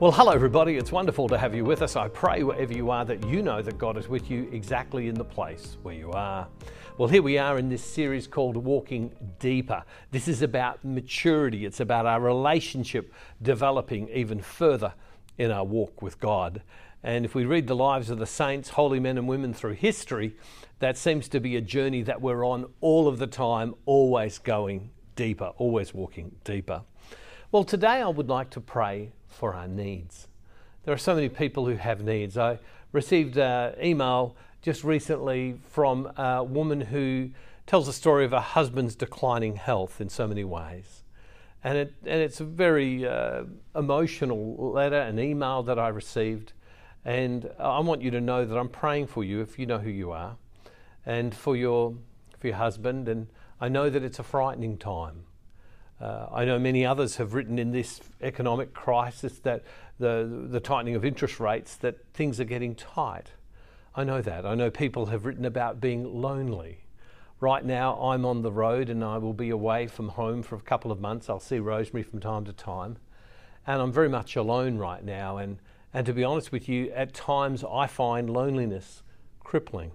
Well, hello, everybody. It's wonderful to have you with us. I pray wherever you are that you know that God is with you exactly in the place where you are. Well, here we are in this series called Walking Deeper. This is about maturity, it's about our relationship developing even further in our walk with God. And if we read the lives of the saints, holy men and women through history, that seems to be a journey that we're on all of the time, always going deeper, always walking deeper. Well, today I would like to pray for our needs. There are so many people who have needs. I received an email just recently from a woman who tells the story of her husband's declining health in so many ways. And, it, and it's a very uh, emotional letter, an email that I received. And I want you to know that I'm praying for you if you know who you are, and for your, for your husband. And I know that it's a frightening time. Uh, I know many others have written in this economic crisis that the, the tightening of interest rates, that things are getting tight. I know that. I know people have written about being lonely. Right now, I'm on the road and I will be away from home for a couple of months. I'll see Rosemary from time to time. And I'm very much alone right now. And, and to be honest with you, at times I find loneliness crippling.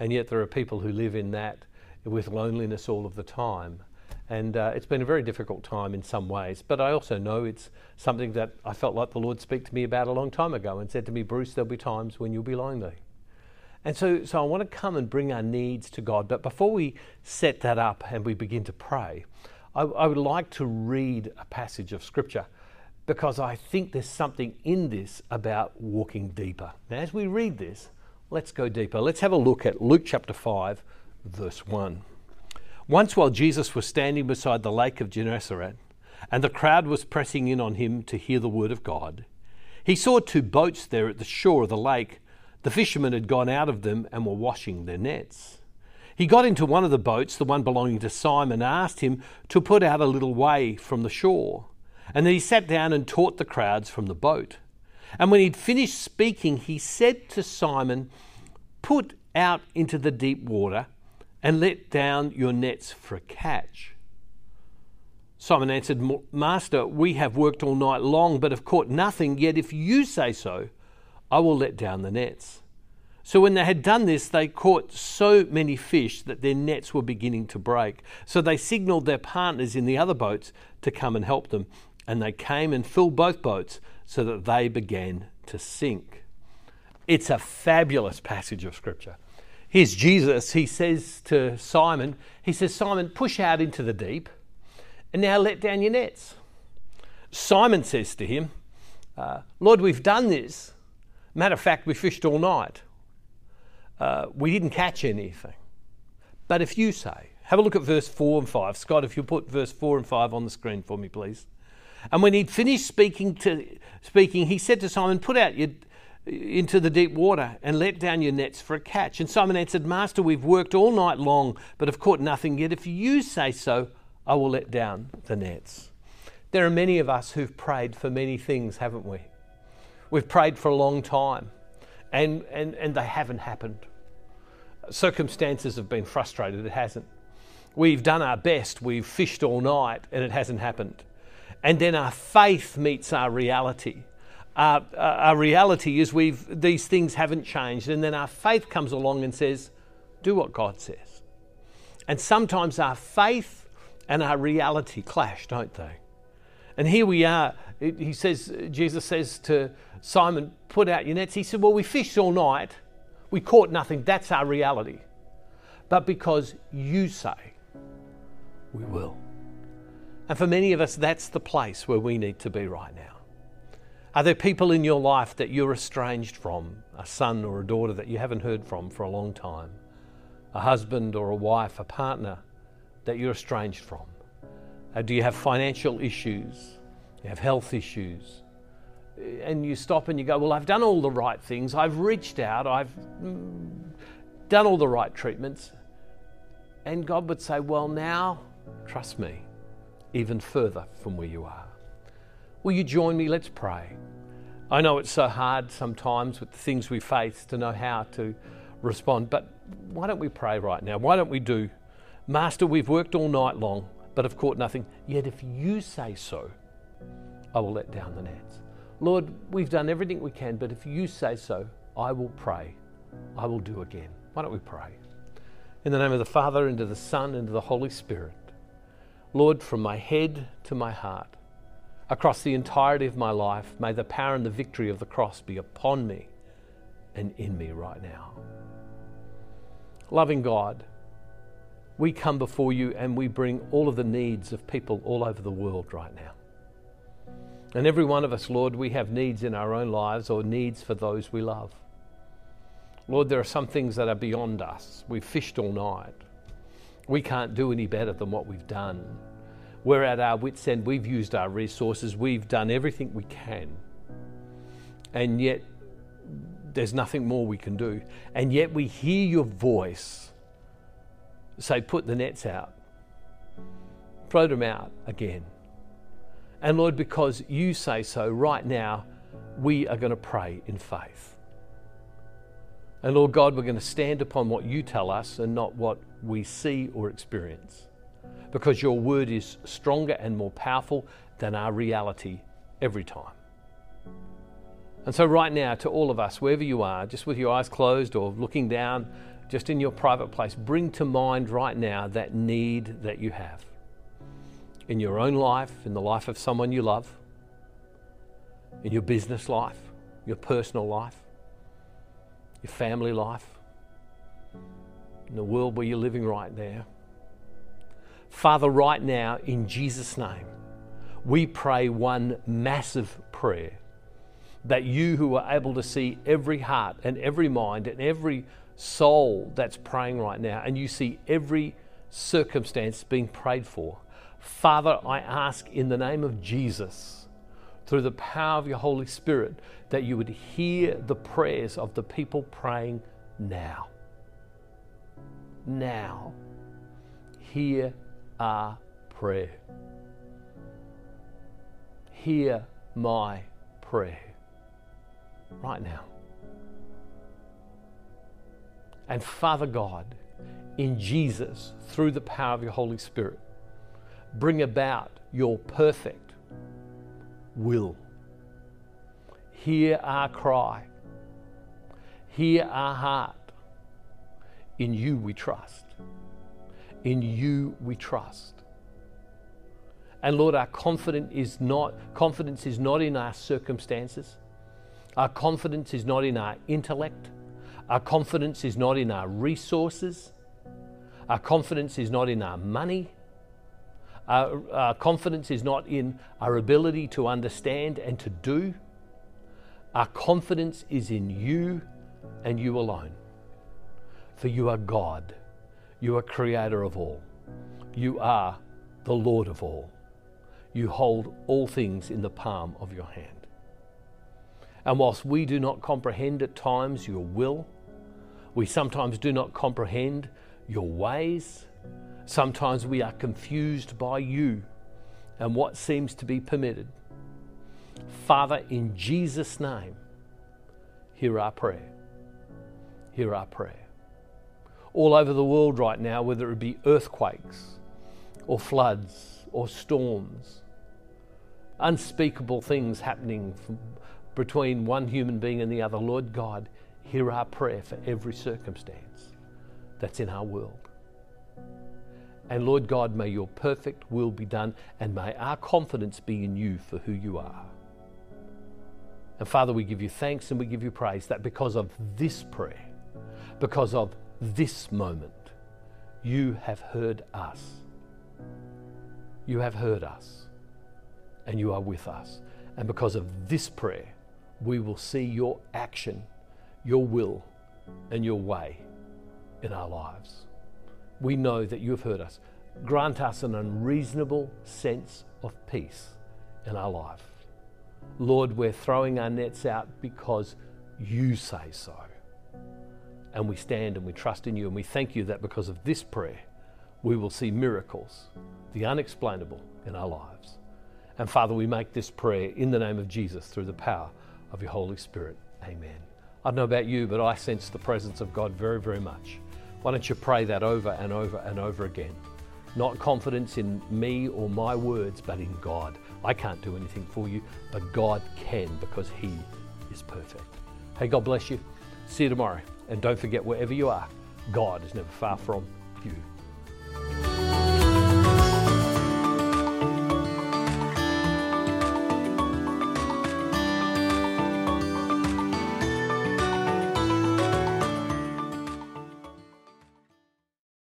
And yet, there are people who live in that with loneliness all of the time. And uh, it's been a very difficult time in some ways. But I also know it's something that I felt like the Lord spoke to me about a long time ago and said to me, Bruce, there'll be times when you'll be lonely. And so, so I want to come and bring our needs to God. But before we set that up and we begin to pray, I, I would like to read a passage of Scripture because I think there's something in this about walking deeper. Now, as we read this, let's go deeper. Let's have a look at Luke chapter 5, verse 1. Once, while Jesus was standing beside the lake of Gennesaret, and the crowd was pressing in on him to hear the word of God, he saw two boats there at the shore of the lake. The fishermen had gone out of them and were washing their nets. He got into one of the boats, the one belonging to Simon, and asked him to put out a little way from the shore. And then he sat down and taught the crowds from the boat. And when he'd finished speaking, he said to Simon, Put out into the deep water and let down your nets for a catch. Simon answered, Master, we have worked all night long, but have caught nothing. Yet if you say so, I will let down the nets. So when they had done this, they caught so many fish that their nets were beginning to break. So they signaled their partners in the other boats to come and help them. And they came and filled both boats so that they began to sink. It's a fabulous passage of Scripture. Here's Jesus. He says to Simon, He says, Simon, push out into the deep and now let down your nets. Simon says to him, uh, Lord, we've done this. Matter of fact, we fished all night. Uh, we didn't catch anything. But if you say, have a look at verse 4 and 5. Scott, if you put verse 4 and 5 on the screen for me, please. And when he'd finished speaking, to, speaking, he said to Simon, Put out your, into the deep water and let down your nets for a catch. And Simon answered, Master, we've worked all night long, but have caught nothing yet. If you say so, I will let down the nets. There are many of us who've prayed for many things, haven't we? We've prayed for a long time and, and, and they haven't happened. Circumstances have been frustrated, it hasn't. We've done our best, we've fished all night and it hasn't happened. And then our faith meets our reality our, our reality is we've, these things haven't changed. And then our faith comes along and says, do what God says. And sometimes our faith and our reality clash, don't they? And here we are. He says, Jesus says to Simon, put out your nets. He said, Well, we fished all night. We caught nothing. That's our reality. But because you say, we will. And for many of us, that's the place where we need to be right now. Are there people in your life that you're estranged from, a son or a daughter that you haven't heard from for a long time? A husband or a wife, a partner that you're estranged from? Uh, do you have financial issues? You have health issues? And you stop and you go, Well, I've done all the right things. I've reached out. I've mm, done all the right treatments. And God would say, Well, now, trust me, even further from where you are. Will you join me? Let's pray. I know it's so hard sometimes with the things we face to know how to respond, but why don't we pray right now? Why don't we do, Master, we've worked all night long, but have caught nothing. Yet if you say so, I will let down the nets. Lord, we've done everything we can, but if you say so, I will pray. I will do again. Why don't we pray? In the name of the Father, and of the Son, and of the Holy Spirit. Lord, from my head to my heart, across the entirety of my life, may the power and the victory of the cross be upon me and in me right now. Loving God, we come before you and we bring all of the needs of people all over the world right now. And every one of us, Lord, we have needs in our own lives or needs for those we love. Lord, there are some things that are beyond us. We've fished all night. We can't do any better than what we've done. We're at our wits' end. We've used our resources. We've done everything we can. And yet, there's nothing more we can do. And yet, we hear your voice say, Put the nets out, throw them out again. And Lord, because you say so, right now, we are going to pray in faith. And Lord God, we're going to stand upon what you tell us and not what we see or experience. Because your word is stronger and more powerful than our reality every time. And so, right now, to all of us, wherever you are, just with your eyes closed or looking down, just in your private place, bring to mind right now that need that you have in your own life, in the life of someone you love, in your business life, your personal life, your family life, in the world where you're living right now. Father, right now, in Jesus' name, we pray one massive prayer that you who are able to see every heart and every mind and every soul that's praying right now, and you see every circumstance being prayed for, Father, I ask in the name of Jesus, through the power of your Holy Spirit, that you would hear the prayers of the people praying now. Now. Hear our prayer. Hear my prayer. Right now. And Father God, in Jesus, through the power of your Holy Spirit, bring about your perfect will. Hear our cry. Hear our heart. In you we trust. In you we trust. And Lord, our confidence is not confidence is not in our circumstances. Our confidence is not in our intellect. Our confidence is not in our resources. Our confidence is not in our money. Our, our, confidence is not in our ability to understand and to do. Our confidence is in you and you alone. For you are God. You are creator of all. You are the Lord of all. You hold all things in the palm of your hand. And whilst we do not comprehend at times your will, we sometimes do not comprehend your ways, Sometimes we are confused by you and what seems to be permitted. Father, in Jesus' name, hear our prayer. Hear our prayer. All over the world right now, whether it be earthquakes or floods or storms, unspeakable things happening between one human being and the other, Lord God, hear our prayer for every circumstance that's in our world. And Lord God, may your perfect will be done, and may our confidence be in you for who you are. And Father, we give you thanks and we give you praise that because of this prayer, because of this moment, you have heard us. You have heard us, and you are with us. And because of this prayer, we will see your action, your will, and your way in our lives we know that you have heard us. Grant us an unreasonable sense of peace in our life. Lord, we're throwing our nets out because you say so and we stand and we trust in you. And we thank you that because of this prayer, we will see miracles, the unexplainable, in our lives. And Father, we make this prayer in the name of Jesus through the power of your Holy Spirit. Amen. I don't know about you, but I sense the presence of God very, very much. Why don't you pray that over and over and over again? Not confidence in me or my words, but in God. I can't do anything for you, but God can because He is perfect. Hey, God bless you. See you tomorrow. And don't forget, wherever you are, God is never far from you.